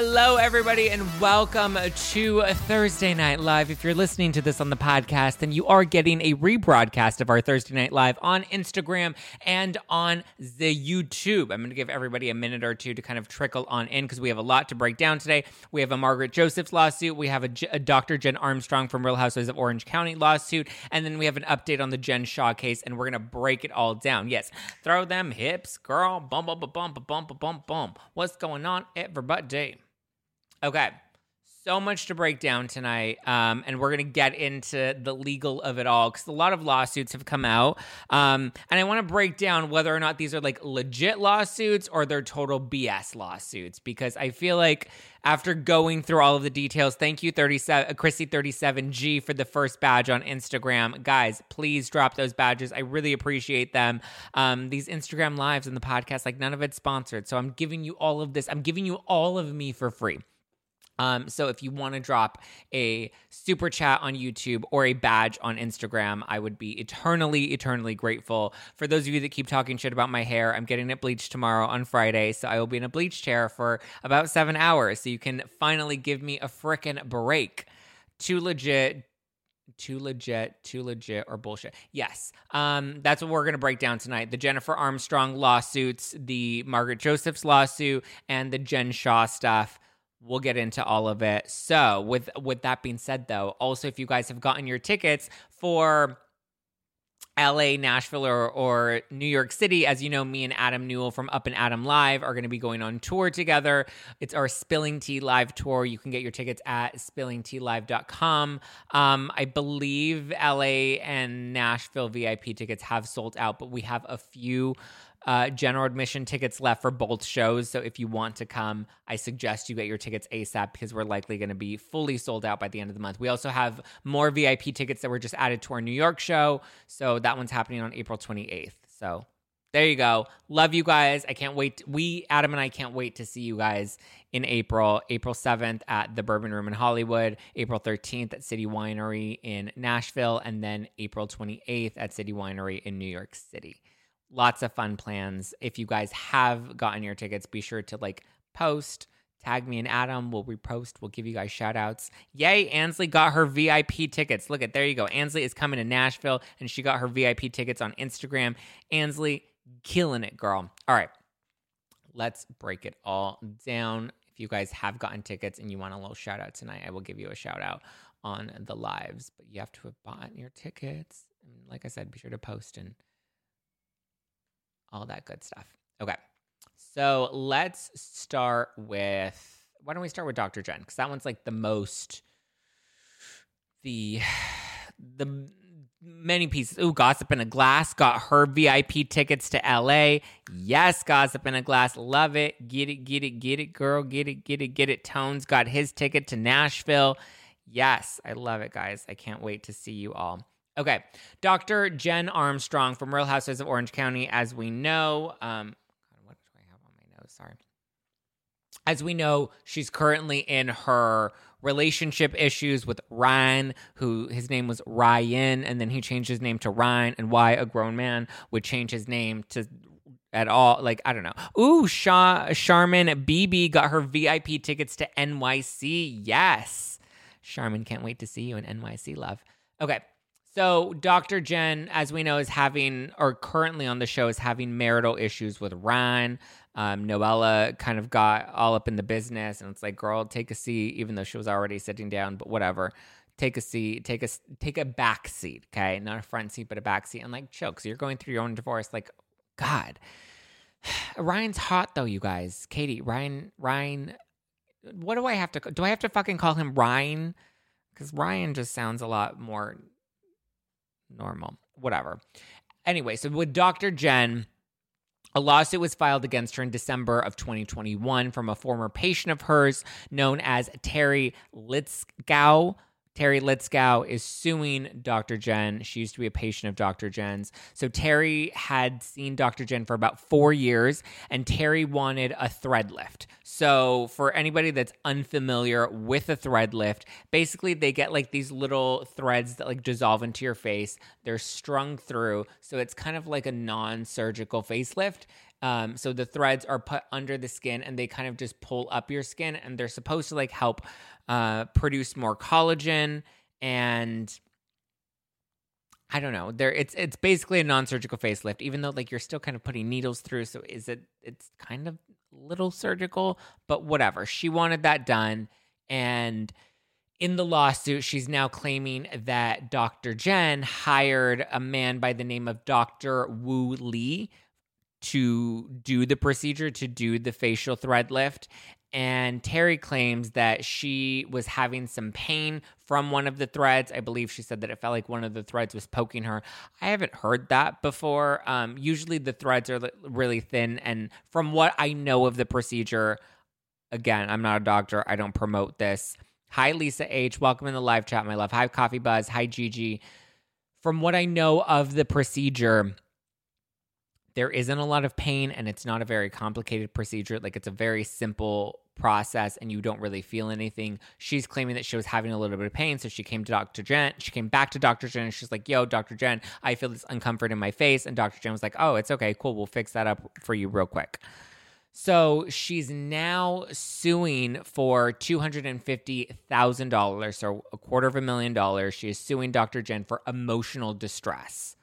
Hello, everybody, and welcome to Thursday Night Live. If you're listening to this on the podcast, then you are getting a rebroadcast of our Thursday Night Live on Instagram and on the YouTube. I'm going to give everybody a minute or two to kind of trickle on in because we have a lot to break down today. We have a Margaret Josephs lawsuit, we have a, Dr. Jen Armstrong from Real Housewives of Orange County lawsuit, and then we have an update on the Jen Shah case, and we're going to break it all down. Yes, throw them hips, girl. Bum, bum, bum, bum, bum, bum, bum, bum. What's going on, everybody? Okay. So much to break down tonight. Um, and we're going to get into the legal of it all because a lot of lawsuits have come out. Um, and I want to break down whether or not these are like legit lawsuits or they're total BS lawsuits because I feel like after going through all of the details, thank you, 37, uh, Chrissy37G, for the first badge on Instagram. Guys, please drop those badges. I really appreciate them. Um, these Instagram lives and the podcast, like none of it's sponsored. So I'm giving you all of this. I'm giving you all of me for free. Um, so if you want to drop a super chat on YouTube or a badge on Instagram, I would be eternally, eternally grateful. For those of you that keep talking shit about my hair, I'm getting it bleached tomorrow on Friday, so I will be in a bleach chair for about seven hours. So you can finally give me a frickin' break. Too legit, too legit, too legit, or bullshit. Yes, um, that's what we're gonna break down tonight: the Jennifer Armstrong lawsuits, the Margaret Josephs lawsuit, and the Jen Shah stuff. We'll get into all of it. So, with with that being said, though, also if you guys have gotten your tickets for LA, Nashville, or, or New York City. As you know, me and Adam Newell from Up and Adam Live are going to be going on tour together. It's our Spilling Tea Live tour. You can get your tickets at spillingtealive.com. Um, I believe LA and Nashville VIP tickets have sold out, but we have a few uh, general admission tickets left for both shows. So if you want to come, I suggest you get your tickets ASAP because we're likely going to be fully sold out by the end of the month. We also have more VIP tickets that were just added to our New York show. So that one's happening on April 28th. So there you go. Love you guys. I can't wait. We, Adam and I, can't wait to see you guys in April. April 7th at the Bourbon Room in Hollywood, April 13th at City Winery in Nashville, and then April 28th at City Winery in New York City lots of fun plans. If you guys have gotten your tickets, be sure to like post, tag me and Adam. We'll repost. We'll give you guys shout outs. Yay, Ansley got her VIP tickets. Look at there you go. Ansley is coming to Nashville and she got her VIP tickets on Instagram. Ansley, killing it, girl. All right. Let's break it all down. If you guys have gotten tickets and you want a little shout out tonight, I will give you a shout out on the lives. But you have to have bought your tickets. And like I said, be sure to post and all that good stuff. Okay. So let's start with why don't we start with Dr. Jen? Because that one's like the most the the many pieces. Ooh, Gossip in a Glass got her VIP tickets to LA. Yes, Gossip in a Glass. Love it. Get it, get it, get it, girl. Get it, get it, get it. Tones got his ticket to Nashville. Yes, I love it, guys. I can't wait to see you all. Okay. Dr. Jen Armstrong from Real Housewives of Orange County, as we know, um, what do I have on my nose? Sorry. As we know, she's currently in her relationship issues with Ryan, who his name was Ryan, and then he changed his name to Ryan, and why a grown man would change his name to at all. Like, I don't know. Ooh, Sha- Charmin BB got her VIP tickets to NYC. Yes. Charmin, can't wait to see you in NYC, love. Okay. So, Dr. Jen, as we know, is having, or currently on the show, is having marital issues with Ryan. Um, Noella kind of got all up in the business, and it's like, girl, take a seat, even though she was already sitting down, but whatever. Take a seat, take a take a back seat, okay, not a front seat, but a back seat, and like chill, because you're going through your own divorce. Like, God, Ryan's hot though, you guys. Katie, Ryan, Ryan. What do I have to? Do I have to fucking call him Ryan? Because Ryan just sounds a lot more normal. Whatever. Anyway, so with Dr. Jen, a lawsuit was filed against her in December of 2021 from a former patient of hers known as Terry Litzgau. Terry Litzgau is suing Dr. Jen. She used to be a patient of Dr. Jen's. So Terry had seen Dr. Jen for about four years, and Terry wanted a thread lift. So for anybody that's unfamiliar with a thread lift, basically they get like these little threads that like dissolve into your face. They're strung through, so it's kind of like a non-surgical facelift. Um, so the threads are put under the skin and they kind of just pull up your skin and they're supposed to like help uh, produce more collagen and I don't know. There it's it's basically a non-surgical facelift, even though like you're still kind of putting needles through. So is it it's kind of little surgical, but whatever. She wanted that done. And in the lawsuit, she's now claiming that Dr. Jen hired a man by the name of Dr. Wu Lee to do the procedure, to do the facial thread lift. And Terry claims that she was having some pain from one of the threads. I believe she said that it felt like one of the threads was poking her. I haven't heard that before. Um, usually the threads are really thin. And from what I know of the procedure, again, I'm not a doctor, I don't promote this. Hi, Lisa H. Welcome in the live chat, my love. Hi, Coffee Buzz. Hi, Gigi. From what I know of the procedure, there isn't a lot of pain and it's not a very complicated procedure. Like it's a very simple process and you don't really feel anything. She's claiming that she was having a little bit of pain. So she came to Dr. Jen. She came back to Dr. Jen and she's like, yo, Dr. Jen, I feel this uncomfort in my face. And Dr. Jen was like, oh, it's okay. Cool. We'll fix that up for you real quick. So she's now suing for $250,000, so a quarter of a million dollars. She is suing Dr. Jen for emotional distress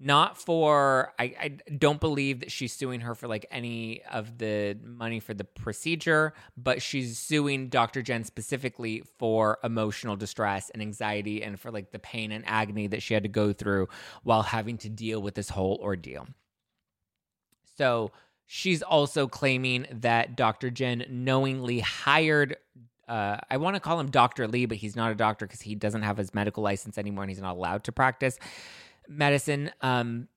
not for I, I don't believe that she's suing her for like any of the money for the procedure but she's suing dr jen specifically for emotional distress and anxiety and for like the pain and agony that she had to go through while having to deal with this whole ordeal so she's also claiming that dr jen knowingly hired uh, I want to call him Dr. Lee, but he's not a doctor because he doesn't have his medical license anymore and he's not allowed to practice medicine. Um,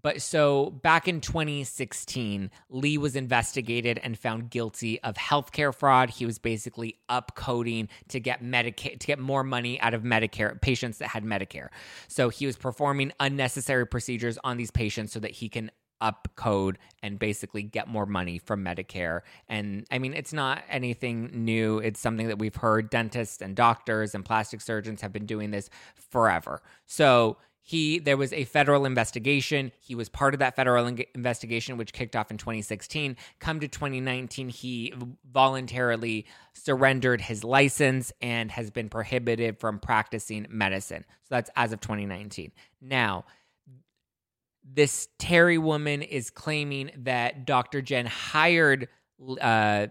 but so back in 2016, Lee was investigated and found guilty of healthcare fraud. He was basically upcoding to get Medicare to get more money out of Medicare patients that had Medicare. So he was performing unnecessary procedures on these patients so that he can upcode and basically get more money from Medicare. And I mean, it's not anything new. It's something that we've heard dentists and doctors and plastic surgeons have been doing this forever. So he there was a federal investigation. He was part of that federal in- investigation which kicked off in 2016 come to 2019 he voluntarily surrendered his license and has been prohibited from practicing medicine. So that's as of 2019 now this terry woman is claiming that dr jen hired uh,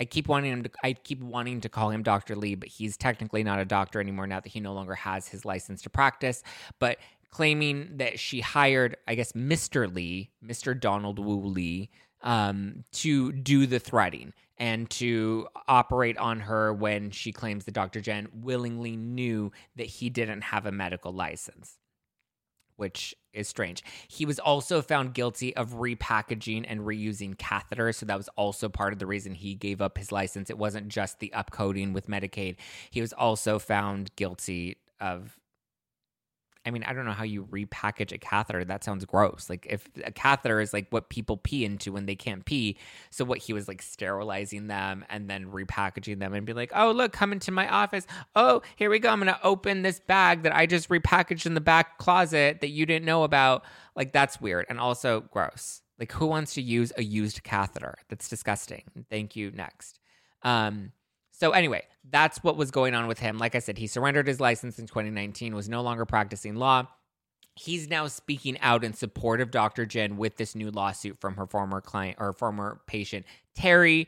I keep wanting him to I keep wanting to call him Dr. Lee, but he's technically not a doctor anymore now that he no longer has his license to practice, but claiming that she hired, I guess, Mr. Lee, Mr. Donald Wu Lee, um, to do the threading and to operate on her when she claims that Dr. Jen willingly knew that he didn't have a medical license which is strange. He was also found guilty of repackaging and reusing catheters. So that was also part of the reason he gave up his license. It wasn't just the upcoding with Medicaid, he was also found guilty of I mean, I don't know how you repackage a catheter. That sounds gross. Like if a catheter is like what people pee into when they can't pee. So what he was like sterilizing them and then repackaging them and be like, "Oh, look, come into my office. Oh, here we go. I'm going to open this bag that I just repackaged in the back closet that you didn't know about." Like that's weird and also gross. Like, who wants to use a used catheter? That's disgusting. Thank you. Next. Um, so, anyway, that's what was going on with him. Like I said, he surrendered his license in 2019, was no longer practicing law. He's now speaking out in support of Dr. Jen with this new lawsuit from her former client or former patient, Terry.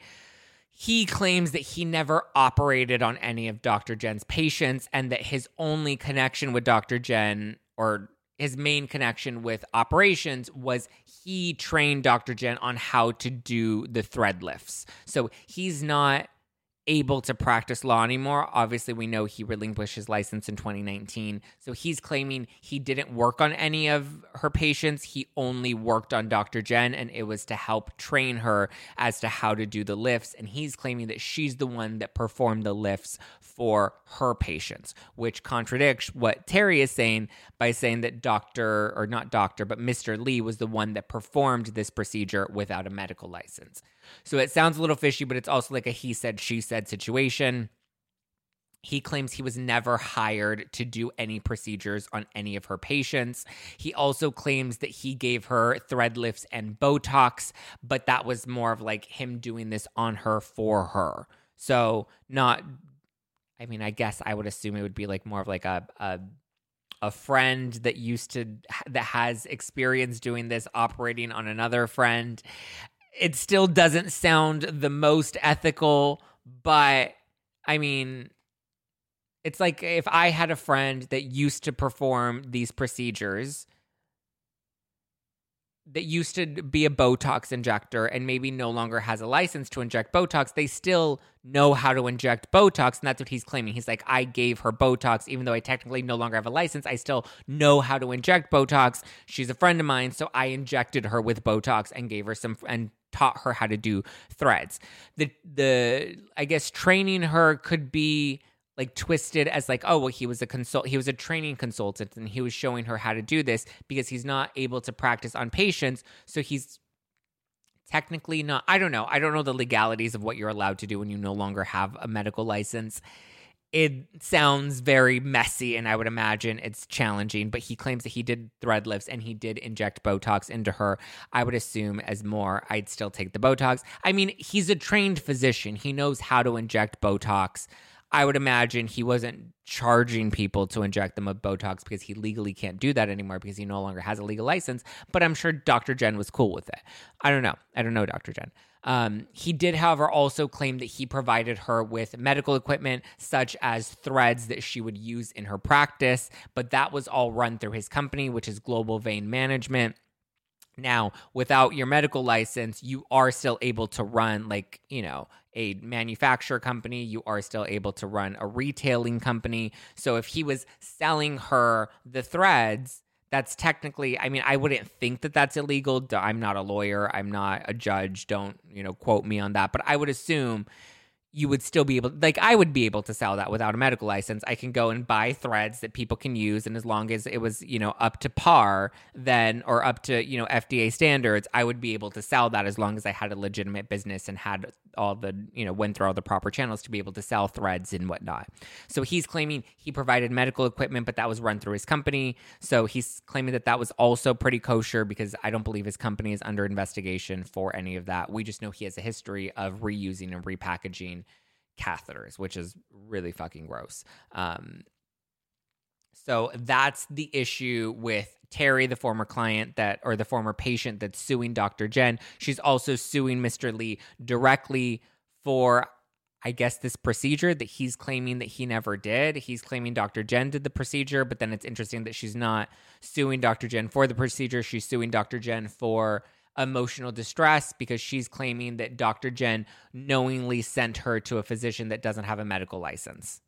He claims that he never operated on any of Dr. Jen's patients and that his only connection with Dr. Jen or his main connection with operations was he trained Dr. Jen on how to do the thread lifts. So he's not able to practice law anymore. Obviously, we know he relinquished his license in 2019. So he's claiming he didn't work on any of her patients. He only worked on Dr. Jen, and it was to help train her as to how to do the lifts. And he's claiming that she's the one that performed the lifts for her patients, which contradicts what Terry is saying by saying that Dr. or not Dr., but Mr. Lee was the one that performed this procedure without a medical license. So it sounds a little fishy, but it's also like a he said, she said situation. He claims he was never hired to do any procedures on any of her patients. He also claims that he gave her thread lifts and Botox, but that was more of like him doing this on her for her. So, not, I mean, I guess I would assume it would be like more of like a, a, a friend that used to that has experience doing this operating on another friend it still doesn't sound the most ethical, but I mean, it's like if I had a friend that used to perform these procedures that used to be a Botox injector and maybe no longer has a license to inject Botox, they still know how to inject Botox. And that's what he's claiming. He's like, I gave her Botox, even though I technically no longer have a license, I still know how to inject Botox. She's a friend of mine. So I injected her with Botox and gave her some, and taught her how to do threads. The the I guess training her could be like twisted as like oh well he was a consult he was a training consultant and he was showing her how to do this because he's not able to practice on patients. So he's technically not I don't know. I don't know the legalities of what you're allowed to do when you no longer have a medical license it sounds very messy and I would imagine it's challenging, but he claims that he did thread lifts and he did inject Botox into her. I would assume as more, I'd still take the Botox. I mean, he's a trained physician, he knows how to inject Botox. I would imagine he wasn't charging people to inject them with Botox because he legally can't do that anymore because he no longer has a legal license. But I'm sure Dr. Jen was cool with it. I don't know. I don't know Dr. Jen. Um, he did, however, also claim that he provided her with medical equipment such as threads that she would use in her practice, but that was all run through his company, which is Global Vein Management. Now, without your medical license, you are still able to run, like, you know, a manufacturer company. You are still able to run a retailing company. So if he was selling her the threads, that's technically i mean i wouldn't think that that's illegal. I'm not a lawyer. I'm not a judge. Don't you know quote me on that. But i would assume you would still be able like I would be able to sell that without a medical license. I can go and buy threads that people can use and as long as it was, you know, up to par then or up to, you know, FDA standards, I would be able to sell that as long as I had a legitimate business and had all the, you know, went through all the proper channels to be able to sell threads and whatnot. So he's claiming he provided medical equipment, but that was run through his company. So he's claiming that that was also pretty kosher because I don't believe his company is under investigation for any of that. We just know he has a history of reusing and repackaging catheters, which is really fucking gross. Um, so that's the issue with Terry, the former client that, or the former patient that's suing Dr. Jen. She's also suing Mr. Lee directly for, I guess, this procedure that he's claiming that he never did. He's claiming Dr. Jen did the procedure, but then it's interesting that she's not suing Dr. Jen for the procedure. She's suing Dr. Jen for emotional distress because she's claiming that Dr. Jen knowingly sent her to a physician that doesn't have a medical license,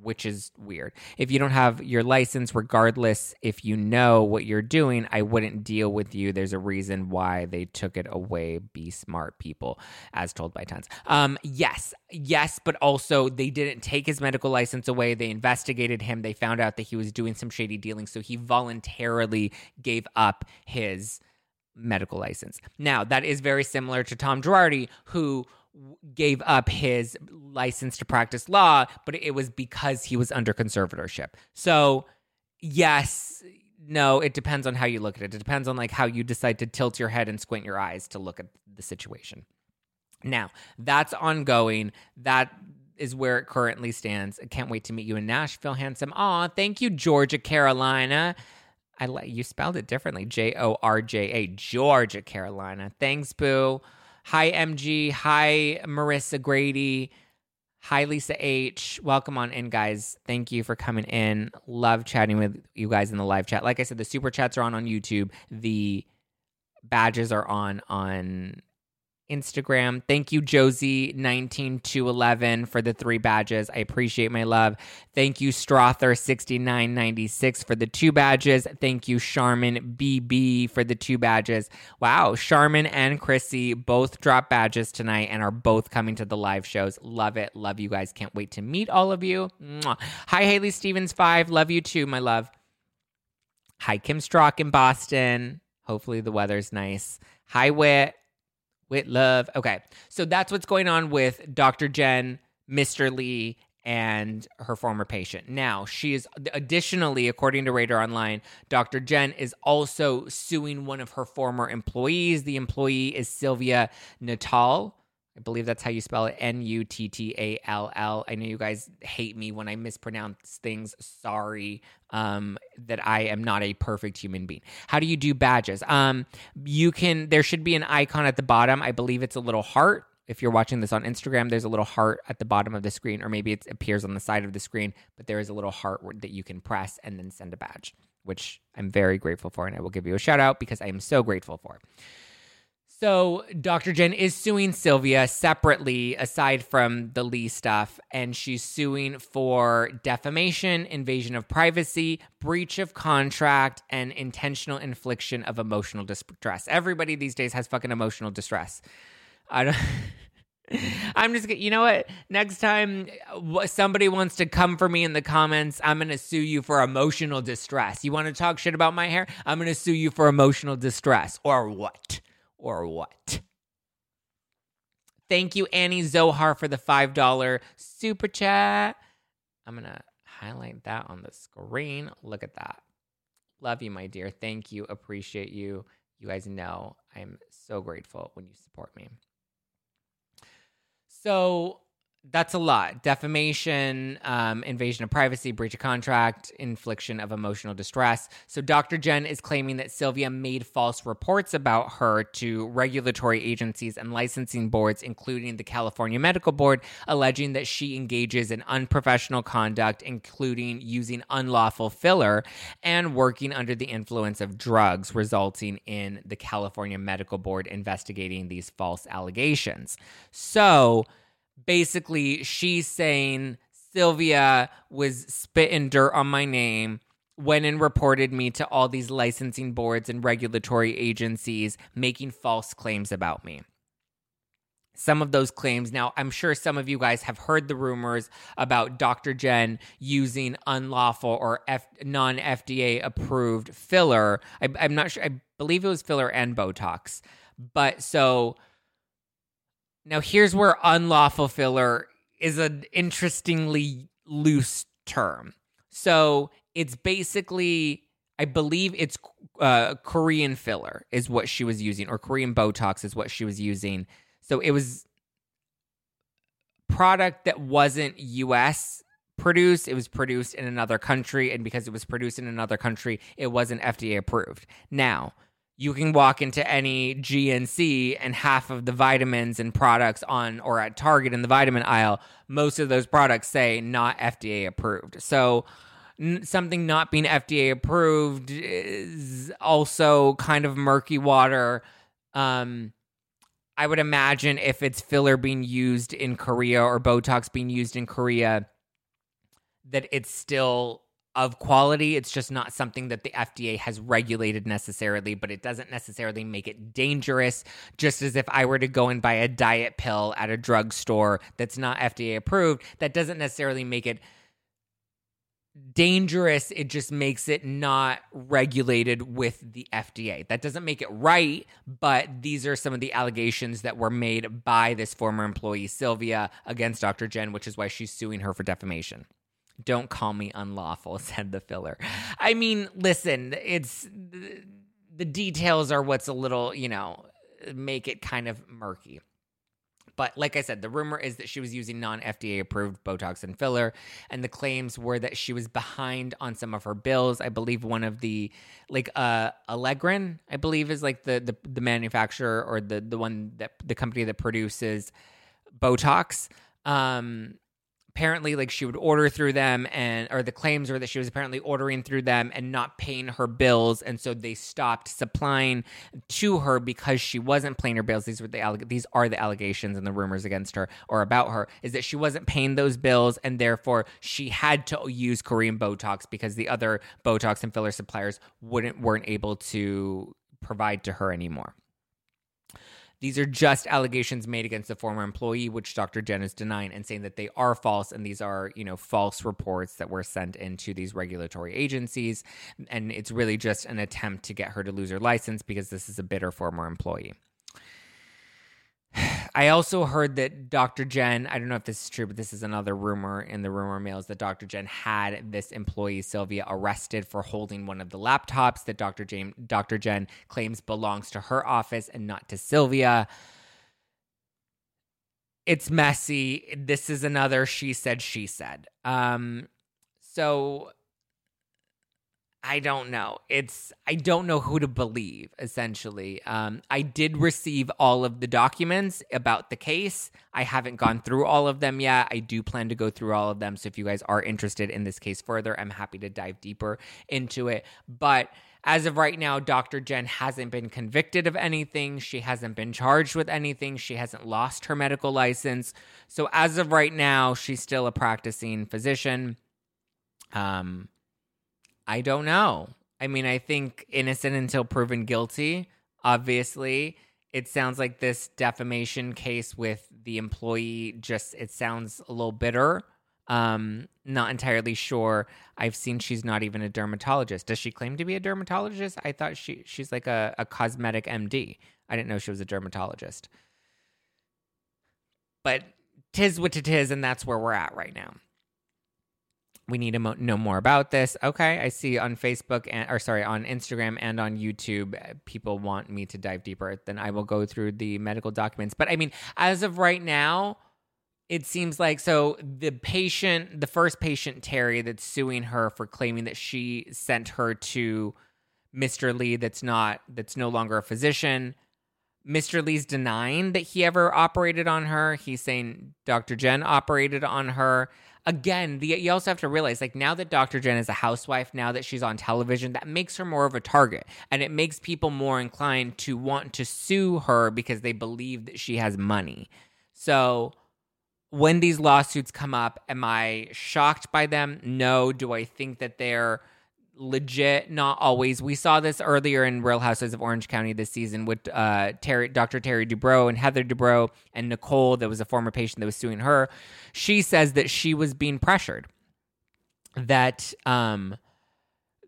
which is weird. If you don't have your license, regardless if you know what you're doing, I wouldn't deal with you. There's a reason why they took it away. Be smart, people, as told by tons. Um, yes, yes, but also they didn't take his medical license away. They investigated him. They found out that he was doing some shady dealing, so he voluntarily gave up his medical license. Now, that is very similar to Tom Girardi, who gave up his license to practice law, but it was because he was under conservatorship. So, yes, no, it depends on how you look at it. It depends on like how you decide to tilt your head and squint your eyes to look at the situation. Now, that's ongoing. That is where it currently stands. I can't wait to meet you in Nashville, handsome. Aw, thank you, Georgia, Carolina. I like you spelled it differently. J O R J A, Georgia, Carolina. Thanks, Boo. Hi, MG. Hi, Marissa Grady. Hi, Lisa H. Welcome on in, guys. Thank you for coming in. Love chatting with you guys in the live chat. Like I said, the super chats are on on YouTube. The badges are on on Instagram. Thank you, Josie19211, for the three badges. I appreciate my love. Thank you, Strother6996 for the two badges. Thank you, Charmin BB for the two badges. Wow, Charmin and Chrissy both drop badges tonight and are both coming to the live shows. Love it. Love you guys. Can't wait to meet all of you. Mwah. Hi, Haley Stevens5. Love you too, my love. Hi, Kim Strock in Boston. Hopefully the weather's nice. Hi, Wit. With love. Okay. So that's what's going on with Dr. Jen, Mr. Lee, and her former patient. Now, she is additionally, according to Radar Online, Dr. Jen is also suing one of her former employees. The employee is Sylvia Nuttall. I believe that's how you spell it N U T T A L L. I know you guys hate me when I mispronounce things. Sorry um, that I am not a perfect human being. How do you do badges? Um, you can, there should be an icon at the bottom. I believe it's a little heart. If you're watching this on Instagram, there's a little heart at the bottom of the screen, or maybe it appears on the side of the screen, but there is a little heart that you can press and then send a badge, which I'm very grateful for. And I will give you a shout out because I am so grateful for. So Dr. Jen is suing Sylvia separately, aside from the Lee stuff, and she's suing for defamation, invasion of privacy, breach of contract, and intentional infliction of emotional distress. Everybody these days has fucking emotional distress. I don't. I'm just you know what? Next time uh, somebody wants to come for me in the comments, I'm going to sue you for emotional distress. You want to talk shit about my hair? I'm going to sue you for emotional distress or what? Or what? Thank you, Annie Zohar, for the $5 super chat. I'm going to highlight that on the screen. Look at that. Love you, my dear. Thank you. Appreciate you. You guys know I'm so grateful when you support me. So, that's a lot. Defamation um, invasion of privacy breach of contract infliction of emotional distress. So dr jen is claiming that sylvia made false reports about her to regulatory agencies and licensing boards including the california medical board alleging that she engages in unprofessional conduct including using unlawful filler and working under the influence of drugs resulting in the california medical board investigating these false allegations. So basically she's saying Sylvia was spitting dirt on my name went and reported me to all these licensing boards and regulatory agencies making false claims about me. Some of those claims, now I'm sure some of you guys have heard the rumors about Dr. Jen using unlawful or F- non FDA approved filler. I, I'm not sure, I believe it was filler and Botox. But so now, here's where unlawful filler is an interestingly loose term. So it's basically, I believe it's uh, Korean filler is what she was using, or Korean Botox is what she was using. So it was product that wasn't US produced. It was produced in another country, and because it was produced in another country, it wasn't FDA approved. Now, you can walk into any GNC and half of the vitamins and products on or at Target in the vitamin aisle, most of those products say not FDA approved. So n- something not being FDA approved is also kind of murky water. Um, I would imagine if it's filler being used in Korea or Botox being used in Korea, that it's still of quality. It's just not something that the FDA has regulated necessarily, but it doesn't necessarily make it dangerous. Just as if I were to go and buy a diet pill at a drugstore that's not FDA approved, that doesn't necessarily make it dangerous. It just makes it not regulated with the FDA. That doesn't make it right, but these are some of the allegations that were made by this former employee, Sylvia, against Dr. Jen, which is why she's suing her for defamation. Don't call me unlawful, said the filler. I mean, listen, it's the details are what's a little, you know, make it kind of murky. But like I said, the rumor is that she was using non FDA approved Botox and filler. And the claims were that she was behind on some of her bills. I believe one of the, like, uh, Allergan, I believe is like the, the, the manufacturer or the, the one that the company that produces Botox. Um, apparently like she would order through them and or the claims were that she was apparently ordering through them and not paying her bills and so they stopped supplying to her because she wasn't paying her bills these were the these are the allegations and the rumors against her or about her is that she wasn't paying those bills and therefore she had to use Korean Botox because the other Botox and filler suppliers wouldn't weren't able to provide to her anymore. These are just allegations made against the former employee, which Dr. Jen is denying and saying that they are false and these are, you know, false reports that were sent into these regulatory agencies. And it's really just an attempt to get her to lose her license because this is a bitter former employee. I also heard that Dr. Jen, I don't know if this is true, but this is another rumor in the rumor mills that Dr. Jen had this employee, Sylvia, arrested for holding one of the laptops that Dr. Jen, Dr. Jen claims belongs to her office and not to Sylvia. It's messy. This is another she said, she said. Um, so I don't know. It's I don't know who to believe. Essentially, um, I did receive all of the documents about the case. I haven't gone through all of them yet. I do plan to go through all of them. So if you guys are interested in this case further, I'm happy to dive deeper into it. But as of right now, Dr. Jen hasn't been convicted of anything. She hasn't been charged with anything. She hasn't lost her medical license. So as of right now, she's still a practicing physician. Um I don't know. I mean, I think innocent until proven guilty. Obviously, it sounds like this defamation case with the employee just it sounds a little bitter. Um, not entirely sure. I've seen she's not even a dermatologist. Does she claim to be a dermatologist? I thought she she's like a, a cosmetic MD. I didn't know she was a dermatologist. But tis what it is, and that's where we're at right now we need to know more about this. Okay, I see on Facebook and or sorry, on Instagram and on YouTube uh, people want me to dive deeper. Then I will go through the medical documents. But I mean, as of right now, it seems like so the patient, the first patient Terry that's suing her for claiming that she sent her to Mr. Lee that's not that's no longer a physician. Mr. Lee's denying that he ever operated on her. He's saying Dr. Jen operated on her again, the, you also have to realize like now that Dr. Jen is a housewife, now that she's on television, that makes her more of a target. And it makes people more inclined to want to sue her because they believe that she has money. So when these lawsuits come up, am I shocked by them? No. Do I think that they're legit not always. We saw this earlier in real houses of orange county this season with uh terry dr terry dubrow and heather dubrow and nicole that was a former patient that was suing her. She says that she was being pressured that um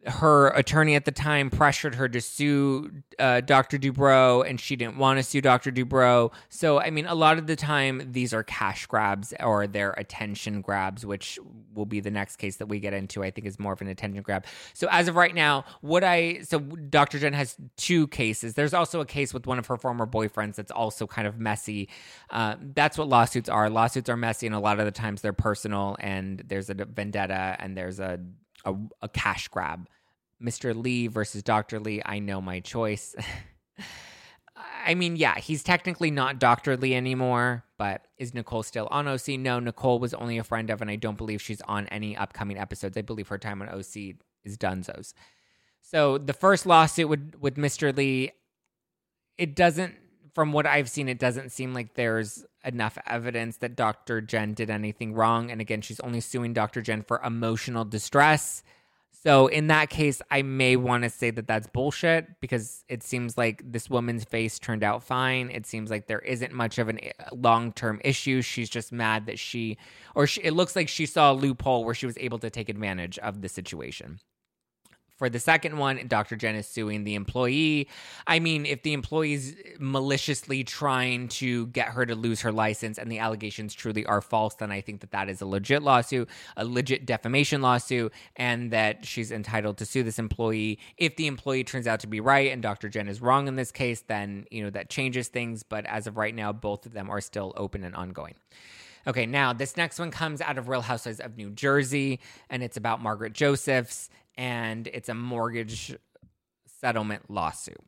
her attorney at the time pressured her to sue uh, Dr. Dubrow, and she didn't want to sue Dr. Dubrow. So, I mean, a lot of the time, these are cash grabs or they're attention grabs, which will be the next case that we get into. I think is more of an attention grab. So, as of right now, what I so Dr. Jen has two cases. There's also a case with one of her former boyfriends that's also kind of messy. Uh, that's what lawsuits are. Lawsuits are messy, and a lot of the times they're personal, and there's a vendetta, and there's a a, a cash grab. Mr. Lee versus Dr. Lee, I know my choice. I mean, yeah, he's technically not Dr. Lee anymore, but is Nicole still on OC? No, Nicole was only a friend of, and I don't believe she's on any upcoming episodes. I believe her time on OC is Dunzo's. So the first lawsuit with, with Mr. Lee, it doesn't, from what I've seen, it doesn't seem like there's enough evidence that Dr. Jen did anything wrong. And again, she's only suing Dr. Jen for emotional distress so in that case, I may want to say that that's bullshit because it seems like this woman's face turned out fine. It seems like there isn't much of a long-term issue. She's just mad that she, or she, it looks like she saw a loophole where she was able to take advantage of the situation. For the second one, Dr. Jen is suing the employee. I mean, if the employee's maliciously trying to get her to lose her license and the allegations truly are false, then I think that that is a legit lawsuit, a legit defamation lawsuit, and that she's entitled to sue this employee. If the employee turns out to be right and Dr. Jen is wrong in this case, then, you know, that changes things. But as of right now, both of them are still open and ongoing. Okay, now this next one comes out of Real Housewives of New Jersey, and it's about Margaret Josephs and it's a mortgage settlement lawsuit.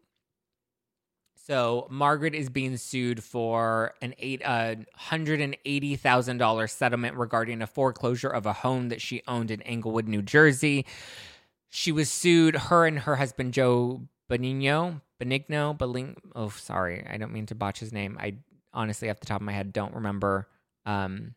So Margaret is being sued for an eight hundred and eighty thousand dollar settlement regarding a foreclosure of a home that she owned in Englewood, New Jersey. She was sued. Her and her husband Joe Benigno, Benigno, Beling. Oh, sorry, I don't mean to botch his name. I honestly, off the top of my head, don't remember um,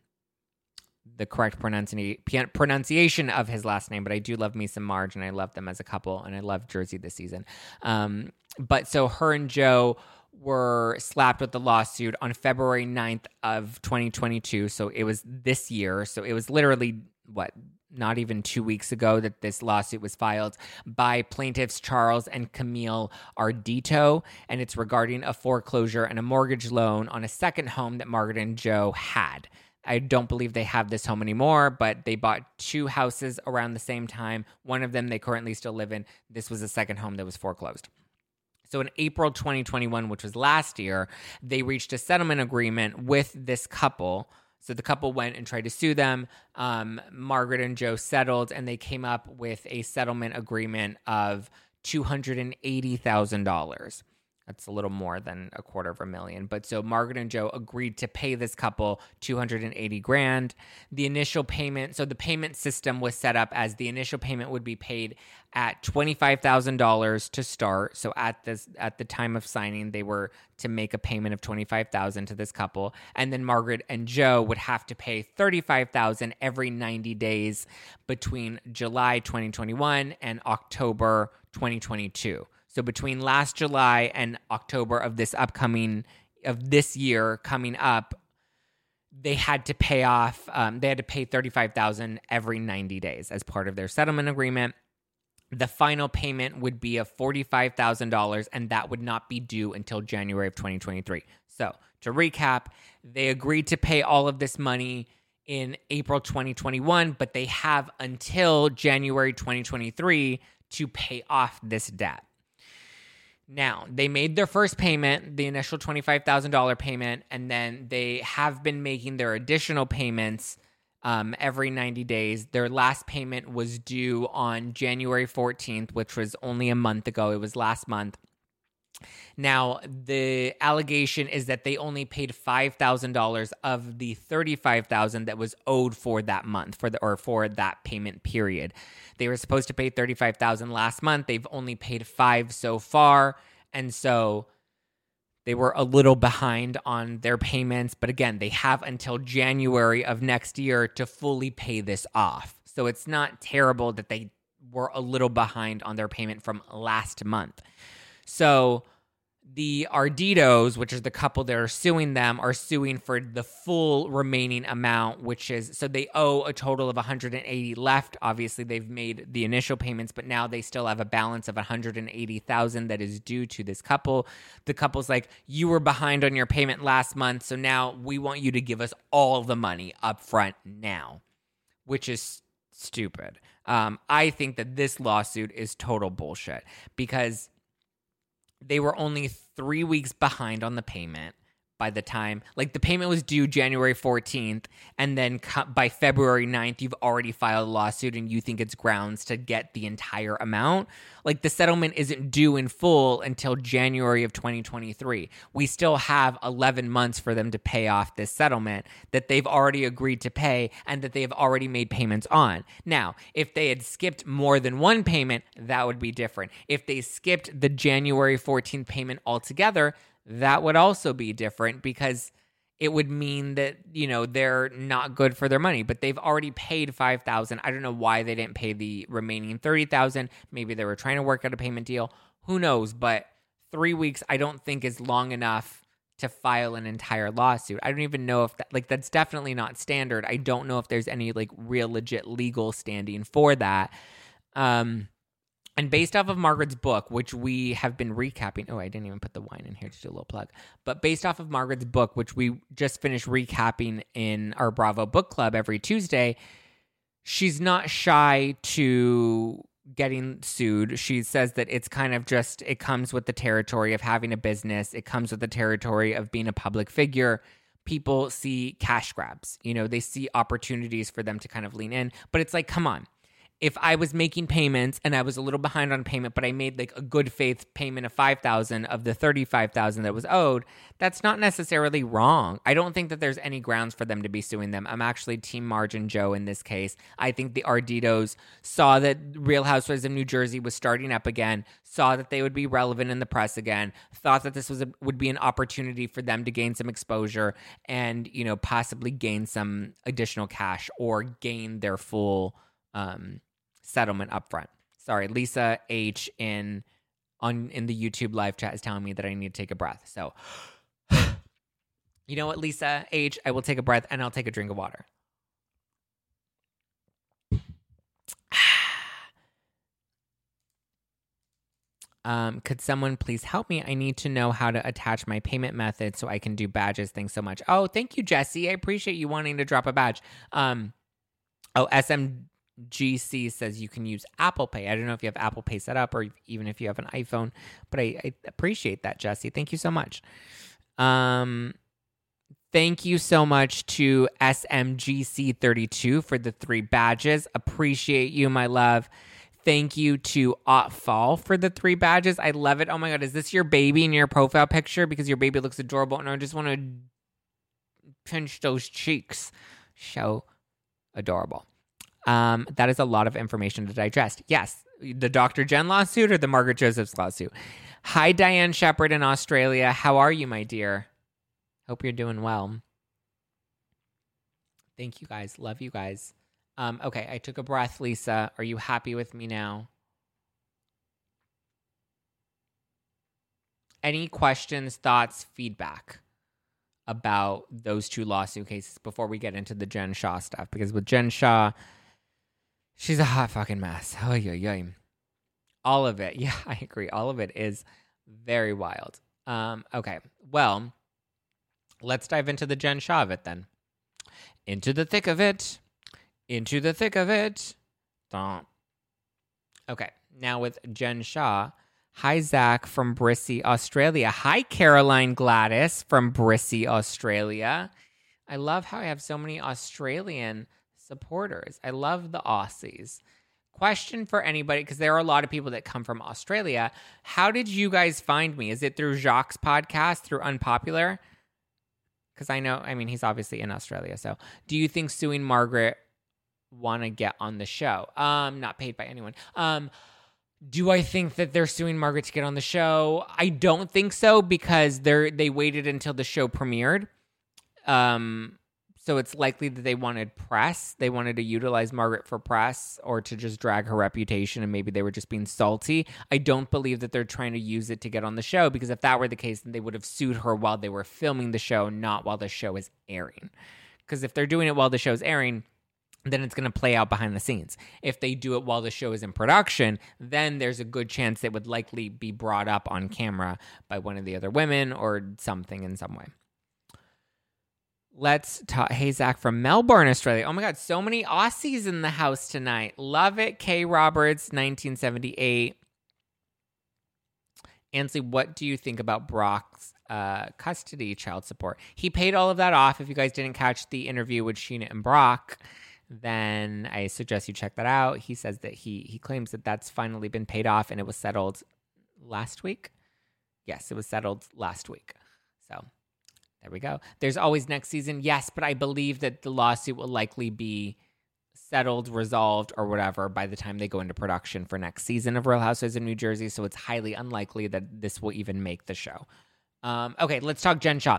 the correct pronunci- pronunciation of his last name, but I do love me some Marge, and I love them as a couple, and I love Jersey this season. Um, but so her and Joe were slapped with the lawsuit on February 9th of 2022. So it was this year. So it was literally what not even two weeks ago that this lawsuit was filed by plaintiffs Charles and Camille Ardito, and it's regarding a foreclosure and a mortgage loan on a second home that Margaret and Joe had. I don't believe they have this home anymore, but they bought two houses around the same time. One of them they currently still live in. This was a second home that was foreclosed. So in April 2021, which was last year, they reached a settlement agreement with this couple. So the couple went and tried to sue them. Um, Margaret and Joe settled, and they came up with a settlement agreement of $280,000. That's a little more than a quarter of a million. But so Margaret and Joe agreed to pay this couple 280 grand. The initial payment, so the payment system was set up as the initial payment would be paid at $25,000 to start. So at this at the time of signing, they were to make a payment of 25,000 to this couple, and then Margaret and Joe would have to pay 35,000 every 90 days between July 2021 and October 2022. So between last July and October of this upcoming of this year coming up, they had to pay off. Um, they had to pay thirty five thousand every ninety days as part of their settlement agreement. The final payment would be of forty five thousand dollars, and that would not be due until January of twenty twenty three. So to recap, they agreed to pay all of this money in April 2021, but they have until January 2023 to pay off this debt. Now, they made their first payment, the initial $25,000 payment, and then they have been making their additional payments um, every 90 days. Their last payment was due on January 14th, which was only a month ago. It was last month. Now, the allegation is that they only paid $5,000 of the 35,000 that was owed for that month for the or for that payment period. They were supposed to pay 35,000 last month. They've only paid 5 so far, and so they were a little behind on their payments, but again, they have until January of next year to fully pay this off. So it's not terrible that they were a little behind on their payment from last month. So the Arditos, which is the couple that are suing them, are suing for the full remaining amount, which is so they owe a total of 180 left. Obviously, they've made the initial payments, but now they still have a balance of 180,000 that is due to this couple. The couple's like, "You were behind on your payment last month, so now we want you to give us all the money up front now," which is stupid. Um, I think that this lawsuit is total bullshit because they were only three weeks behind on the payment by the time like the payment was due January 14th and then by February 9th you've already filed a lawsuit and you think it's grounds to get the entire amount. Like the settlement isn't due in full until January of 2023 we still have 11 months for them to pay off this settlement that they've already agreed to pay and that they've already made payments on. Now if they had skipped more than one payment that would be different. If they skipped the January 14th payment altogether that would also be different because it would mean that you know they're not good for their money but they've already paid 5000 i don't know why they didn't pay the remaining 30000 maybe they were trying to work out a payment deal. Who knows? But 3 weeks i don't think is long enough to file an entire lawsuit. I don't even know if that like that's definitely not standard. I don't know if there's any like real legit legal standing for that. Um And based off of Margaret's book, which we have been recapping, oh, I didn't even put the wine in here to do a little plug. But based off of Margaret's book, which we just finished recapping in our Bravo book club every Tuesday, she's not shy to getting sued. She says that it's kind of just, it comes with the territory of having a business, it comes with the territory of being a public figure. People see cash grabs, you know, they see opportunities for them to kind of lean in. But it's like, come on if I was making payments and I was a little behind on payment, but I made like a good faith payment of 5,000 of the 35,000 that was owed, that's not necessarily wrong. I don't think that there's any grounds for them to be suing them. I'm actually team Margin Joe in this case. I think the Arditos saw that Real Housewives of New Jersey was starting up again, saw that they would be relevant in the press again, thought that this was a, would be an opportunity for them to gain some exposure and, you know, possibly gain some additional cash or gain their full um, settlement upfront. Sorry, Lisa H in on in the YouTube live chat is telling me that I need to take a breath. So, you know what, Lisa H, I will take a breath and I'll take a drink of water. Um, could someone please help me? I need to know how to attach my payment method so I can do badges. Thanks so much. Oh, thank you, Jesse. I appreciate you wanting to drop a badge. Um, oh, SM GC says you can use Apple Pay. I don't know if you have Apple Pay set up or even if you have an iPhone, but I, I appreciate that, Jesse. Thank you so much. Um, thank you so much to SMGC32 for the three badges. Appreciate you, my love. Thank you to Fall for the three badges. I love it. Oh my God, is this your baby in your profile picture? Because your baby looks adorable and I just want to pinch those cheeks. So adorable. Um, that is a lot of information to digest. Yes, the Dr. Jen lawsuit or the Margaret Josephs lawsuit. Hi, Diane Shepard in Australia. How are you, my dear? Hope you're doing well. Thank you guys. Love you guys. Um, okay, I took a breath, Lisa. Are you happy with me now? Any questions, thoughts, feedback about those two lawsuit cases before we get into the Jen Shah stuff? Because with Jen Shah, She's a hot fucking mess. Oh yeah, yeah. All of it. Yeah, I agree. All of it is very wild. Um, okay. Well, let's dive into the Jen Shah of it then. Into the thick of it. Into the thick of it. Don't. Okay. Now with Jen Shah. Hi, Zach from Brissy, Australia. Hi, Caroline Gladys from Brissy, Australia. I love how I have so many Australian supporters. I love the Aussies. Question for anybody, because there are a lot of people that come from Australia. How did you guys find me? Is it through Jacques' podcast, through Unpopular? Because I know, I mean, he's obviously in Australia. So do you think suing Margaret want to get on the show? Um, not paid by anyone. Um, do I think that they're suing Margaret to get on the show? I don't think so because they're they waited until the show premiered. Um, so it's likely that they wanted press. They wanted to utilize Margaret for press or to just drag her reputation, and maybe they were just being salty. I don't believe that they're trying to use it to get on the show because if that were the case, then they would have sued her while they were filming the show, not while the show is airing. Because if they're doing it while the show's airing, then it's going to play out behind the scenes. If they do it while the show is in production, then there's a good chance it would likely be brought up on camera by one of the other women or something in some way. Let's talk. Hey, Zach from Melbourne, Australia. Oh my God, so many Aussies in the house tonight. Love it. Kay Roberts, 1978. Ansley, what do you think about Brock's uh, custody child support? He paid all of that off. If you guys didn't catch the interview with Scheana and Brock, then I suggest you check that out. He says that he he claims that that's finally been paid off and it was settled last week. Yes, it was settled last week. So there we go. There's always next season. Yes, but I believe that the lawsuit will likely be settled, resolved, or whatever by the time they go into production for next season of Real Housewives of New Jersey. So it's highly unlikely that this will even make the show. Um, okay, let's talk Jen Shah.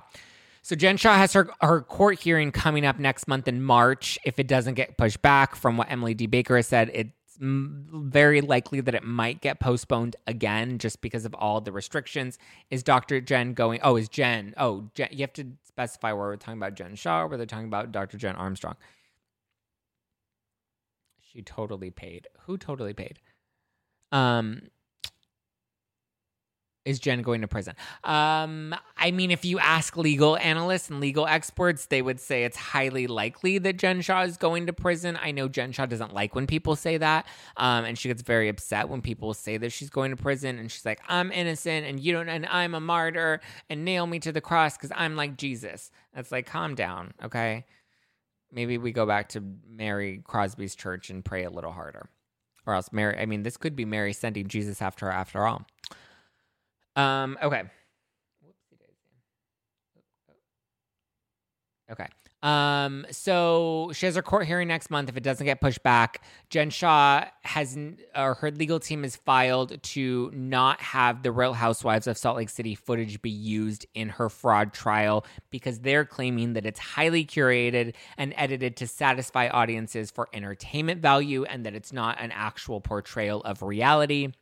So Jen Shah has her her court hearing coming up next month in March. If it doesn't get pushed back, from what Emily D. Baker has said, it very likely that it might get postponed again just because of all the restrictions. Is Dr. Jen going? Oh, is Jen? Oh, Jen, you have to specify where we're talking about Jen Shah, where they're talking about Dr. Jen Armstrong. She totally paid. Who totally paid? Um, is Jen going to prison? Um, I mean, if you ask legal analysts and legal experts, they would say it's highly likely that Jen Shah is going to prison. I know Jen Shah doesn't like when people say that, um, and she gets very upset when people say that she's going to prison, and she's like, "I'm innocent, and you don't, and I'm a martyr, and nail me to the cross because I'm like Jesus." That's like, calm down, okay? Maybe we go back to Mary Cosby's church and pray a little harder, or else Mary. I mean, this could be Mary sending Jesus after her after all. Um, okay. Okay. Um, so she has her court hearing next month. If it doesn't get pushed back, Jen Shah has, or her legal team has filed to not have the Real Housewives of Salt Lake City footage be used in her fraud trial because they're claiming that it's highly curated and edited to satisfy audiences for entertainment value and that it's not an actual portrayal of reality.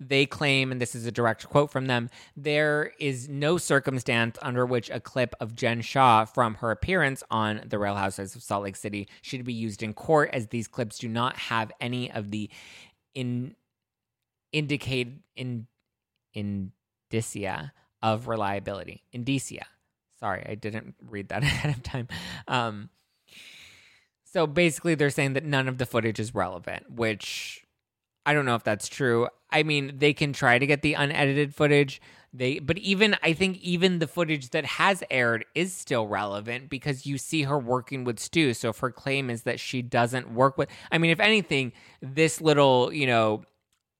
They claim, and this is a direct quote from them there is no circumstance under which a clip of Jen Shah from her appearance on The Real Housewives of Salt Lake City should be used in court, as these clips do not have any of the in indicate in indicia of reliability. Indicia. Sorry, I didn't read that ahead of time. Um, so basically, they're saying that none of the footage is relevant, which I don't know if that's true. I mean, they can try to get the unedited footage. They but even I think even the footage that has aired is still relevant because you see her working with Stu. So if her claim is that she doesn't work with I mean, if anything, this little, you know,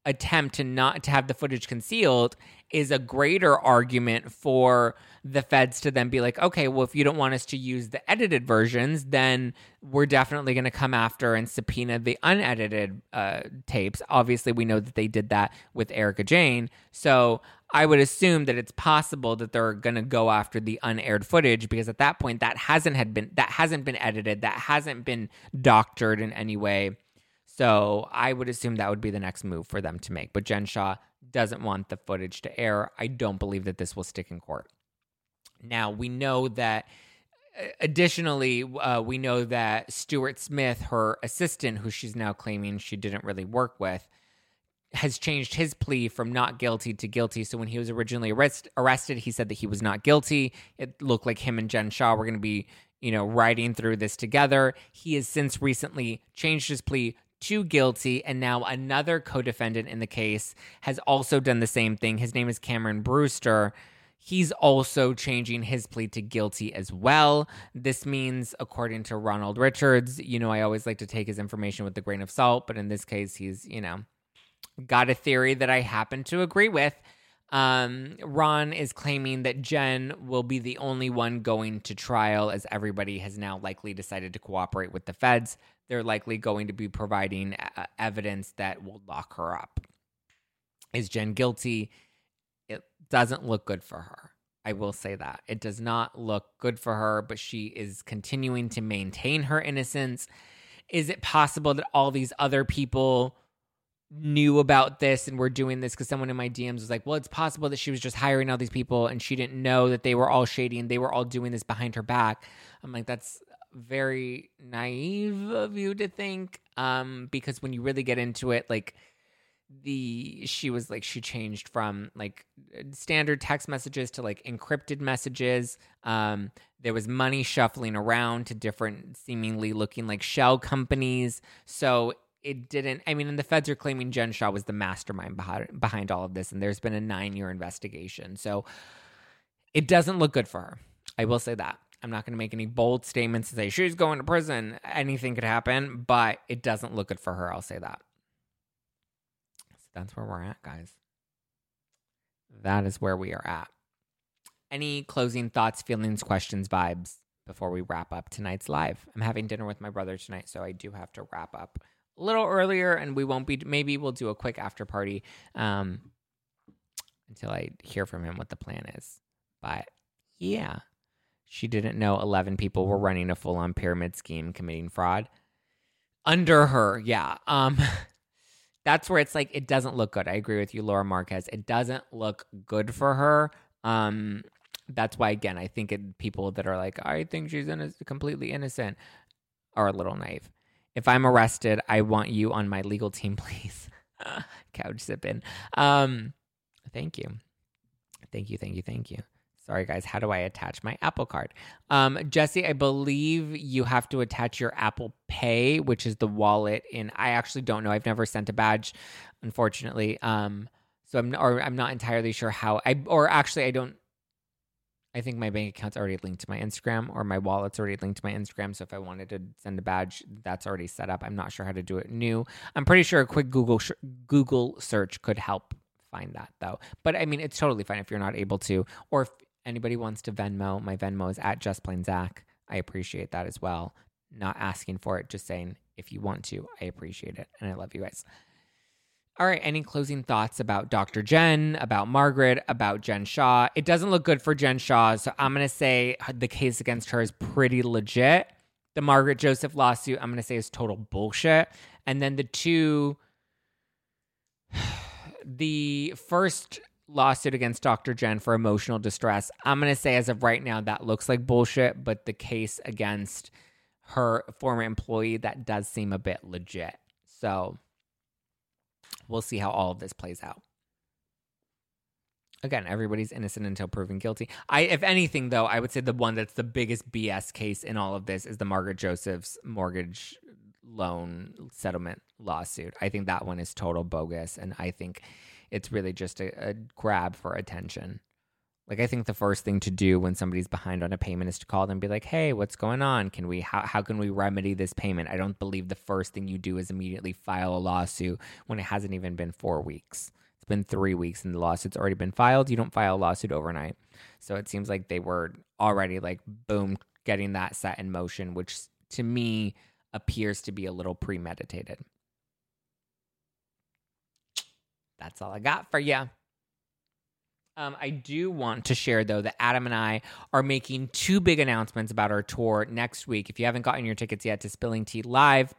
attempt to not to have the footage concealed is a greater argument for the feds to then be like, okay, well, if you don't want us to use the edited versions, then we're definitely going to come after and subpoena the unedited uh, tapes. Obviously, we know that they did that with Erika Jayne So I would assume that it's possible that they're going to go after the unaired footage because at that point, that hasn't had been that hasn't been edited, that hasn't been doctored in any way. So I would assume that would be the next move for them to make. But Jen Shah doesn't want the footage to air. I don't believe that this will stick in court. Now, we know that uh, additionally, uh, we know that Stuart Smith, her assistant, who she's now claiming she didn't really work with, has changed his plea from not guilty to guilty. So when he was originally arrest- arrested, he said that he was not guilty. It looked like him and Jen Shah were going to be, you know, riding through this together. He has since recently changed his plea to guilty, and now another co defendant in the case has also done the same thing. His name is Cameron Brewster. He's also changing his plea to guilty as well. This means, according to Ronald Richards, you know, I always like to take his information with a grain of salt, but in this case, he's, you know, got a theory that I happen to agree with. Um, Ron is claiming that Jen will be the only one going to trial as everybody has now likely decided to cooperate with the feds. They're likely going to be providing uh, evidence that will lock her up. Is Jen guilty? It doesn't look good for her. I will say that. It does not look good for her, but she is continuing to maintain her innocence. Is it possible that all these other people knew about this and were doing this because someone in my DMs was like, well, it's possible that she was just hiring all these people and she didn't know that they were all shady and they were all doing this behind her back. I'm like, that's very naive of you to think. Um, because when you really get into it, like the she was like she changed from like standard text messages to like encrypted messages. Um, there was money shuffling around to different seemingly looking like shell companies. So it didn't. I mean, and the feds are claiming Jen Shah was the mastermind behind behind all of this, and there's been a nine year investigation. So it doesn't look good for her. I will say that. I'm not going to make any bold statements to say she's going to prison. Anything could happen, but it doesn't look good for her. I'll say that. So that's where we're at, guys. That is where we are at. Any closing thoughts, feelings, questions, vibes before we wrap up tonight's live? I'm having dinner with my brother tonight, so I do have to wrap up a little earlier, and we won't be. Maybe we'll do a quick after party um, until I hear from him what the plan is. But yeah, she didn't know 11 people were running a full on pyramid scheme committing fraud under her. Yeah. Um, that's where it's like it doesn't look good. I agree with you, Laura Marquez. It doesn't look good for her. Um, that's why again, I think it, people that are like, I think she's completely innocent, are a little naive if I'm arrested, I want you on my legal team, please. Couch sipping. Um, thank you. Thank you, thank you, thank you. Sorry, guys. How do I attach my Apple Card? Um, Jesse, I believe you have to attach your Apple Pay, which is the wallet. In I actually don't know. I've never sent a badge, unfortunately. Um, so I'm or I'm not entirely sure how I or actually I don't. I think my bank account's already linked to my Instagram or my wallet's already linked to my Instagram. So if I wanted to send a badge, that's already set up. I'm not sure how to do it new. I'm pretty sure a quick Google sh- Google search could help find that though. But I mean, it's totally fine if you're not able to, or if anybody wants to Venmo, my Venmo is at just plain Zack. I appreciate that as well. Not asking for it, just saying if you want to, I appreciate it. And I love you guys. All right, any closing thoughts about Dr. Jen, about Margaret, about Jen Shah? It doesn't look good for Jen Shah, so I'm going to say the case against her is pretty legit. The Margaret Joseph lawsuit, I'm going to say is total bullshit. And then the two, the first lawsuit against Dr. Jen for emotional distress. I'm going to say, as of right now, that looks like bullshit, but the case against her former employee, that does seem a bit legit. So we'll see how all of this plays out. Again, everybody's innocent until proven guilty. I, if anything, though, I would say the one that's the biggest BS case in all of this is the Margaret Joseph's mortgage loan settlement lawsuit. I think that one is total bogus, and I think it's really just a, a grab for attention. Like I think the first thing to do when somebody's behind on a payment is to call them and be like, "Hey, what's going on? Can we how how can we remedy this payment?" I don't believe the first thing you do is immediately file a lawsuit when it hasn't even been 4 weeks. It's been 3 weeks and the lawsuit's already been filed. You don't file a lawsuit overnight. So it seems like they were already like boom getting that set in motion, which to me appears to be a little premeditated. That's all I got for you. Um, I do want to share, though, that Adam and I are making two big announcements about our tour next week. If you haven't gotten your tickets yet to Spilling Tea Live,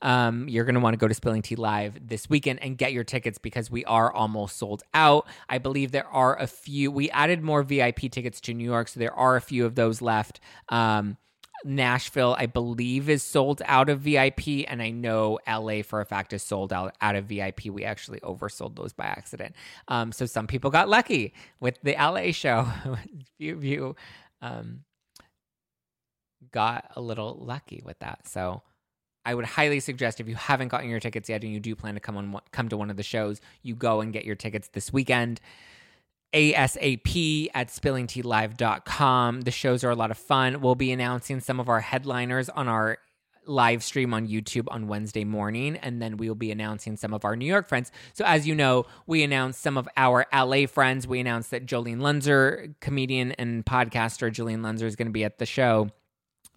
um, you're going to want to go to Spilling Tea Live this weekend and get your tickets because we are almost sold out. I believe there are a few, we added more VIP tickets to New York, so there are a few of those left. Um, Nashville, I believe, is sold out of VIP, and I know LA for a fact is sold out out of VIP. We actually oversold those by accident. Um, so some people got lucky with the LA show. of you um, got a little lucky with that. So I would highly suggest if you haven't gotten your tickets yet and you do plan to come on come to one of the shows, you go and get your tickets this weekend. ASAP at spillingtealive.com. The shows are a lot of fun. We'll be announcing some of our headliners on our live stream on YouTube on Wednesday morning, and then we will be announcing some of our New York friends. So, as you know, we announced some of our LA friends. We announced that Jolene Lunzer, comedian and podcaster Jolene Lunzer, is going to be at the show.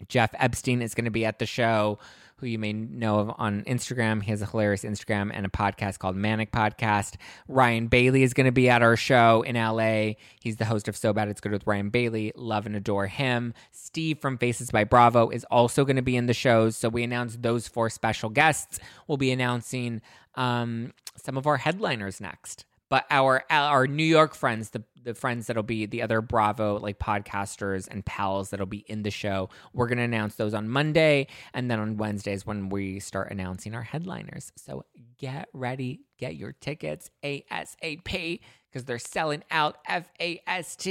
Jeff Epstein is going to be at the show who you may know of on Instagram. He has a hilarious Instagram and a podcast called Manic Podcast. Ryan Bailey is going to be at our show in LA. He's the host of So Bad It's Good with Ryan Bailey. Love and adore him. Steve from Faces by Bravo is also going to be in the shows. So we announced those four special guests. We'll be announcing um, some of our headliners next but our our New York friends, the the friends that'll be the other Bravo like podcasters and pals that'll be in the show, we're gonna announce those on Monday, and then on Wednesdays when we start announcing our headliners. So get ready, get your tickets ASAP because they're selling out fast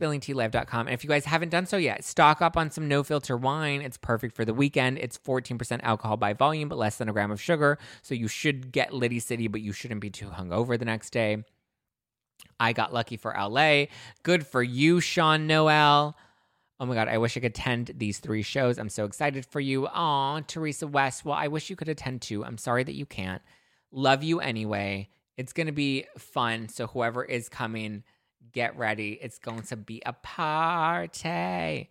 spillingtealive.com. And if you guys haven't done so yet, stock up on some no filter wine. It's perfect for the weekend. It's 14% alcohol by volume, but less than a gram of sugar. So you should get Liddy City, but you shouldn't be too hungover the next day. I got lucky for LA. Good for you, Sean Noel. Oh my God, I wish I could attend these three shows. I'm so excited for you. Aw, Teresa West. Well, I wish you could attend too. I'm sorry that you can't. Love you anyway. It's going to be fun. So, whoever is coming, get ready. It's going to be a party.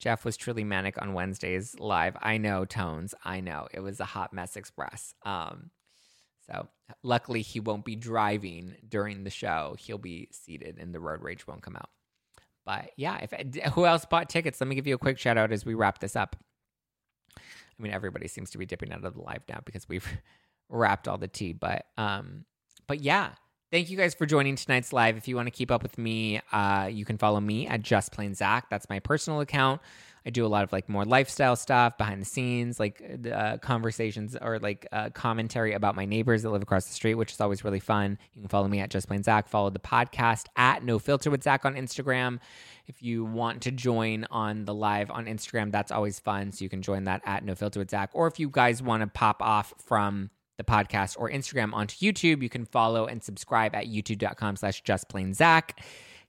Jeff was truly manic on Wednesdays live. I know tones. I know it was a hot mess express. Um, so luckily he won't be driving during the show. He'll be seated, and the road rage won't come out. But yeah, if who else bought tickets? Let me give you a quick shout out as we wrap this up. I mean, everybody seems to be dipping out of the live now because we've wrapped all the tea. But um, but yeah, Thank you guys for joining tonight's live. If you want to keep up with me, uh, you can follow me at Just Plain Zack. That's my personal account. I do a lot of like more lifestyle stuff behind the scenes, like uh, conversations or like uh, commentary about my neighbors that live across the street, which is always really fun. You can follow me at Just Plain Zack. Follow the podcast at No Filter with Zack on Instagram. If you want to join on the live on Instagram, that's always fun. So you can join that at No Filter with Zack. Or if you guys want to pop off from the podcast or Instagram onto YouTube, you can follow and subscribe at youtube.com slash just plain Zack.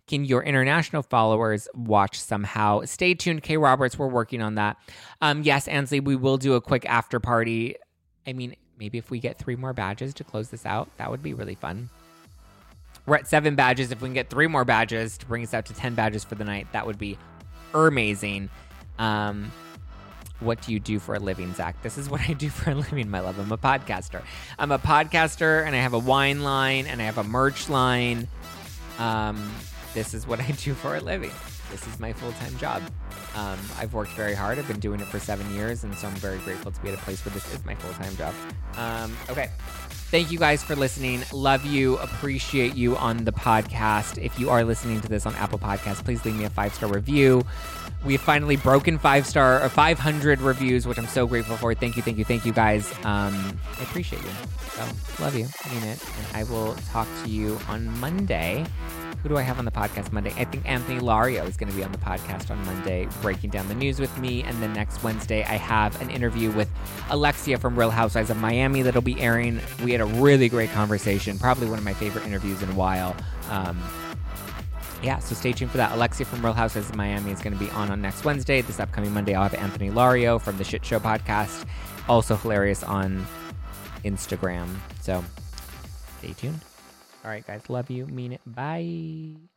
Can your international followers watch somehow? Stay tuned, K Roberts. We're working on that. Um, yes, Ansley, we will do a quick after party. I mean, maybe if we get three more badges to close this out, that would be really fun. We're at seven badges. If we can get three more badges to bring us out to 10 badges for the night, that would be amazing. Um, what do you do for a living, Zach? This is what I do for a living, my love. I'm a podcaster. I'm a podcaster and I have a wine line and I have a merch line. Um, this is what I do for a living. This is my full time job. Um, I've worked very hard. I've been doing it for seven years, and so I'm very grateful to be at a place where this is my full time job. Um, okay. Thank you guys for listening. Love you. Appreciate you on the podcast. If you are listening to this on Apple Podcasts, please leave me a five star review. We've finally broken five star or uh, 500 reviews, which I'm so grateful for. Thank you, thank you, thank you guys. Um, I appreciate you. So love you, mean it. And I will talk to you on Monday. Who do I have on the podcast Monday? I think Anthony Lario is going to be on the podcast on Monday, breaking down the news with me. And then next Wednesday, I have an interview with Alexia from Real Housewives of Miami that'll be airing. We had a really great conversation, probably one of my favorite interviews in a while. Um, yeah, so stay tuned for that. Alexia from Real Housewives of Miami is going to be on on next Wednesday. This upcoming Monday, I'll have Anthony Lario from the Shit Show podcast, also hilarious on Instagram. So stay tuned. All right, guys, love you. Mean it. Bye.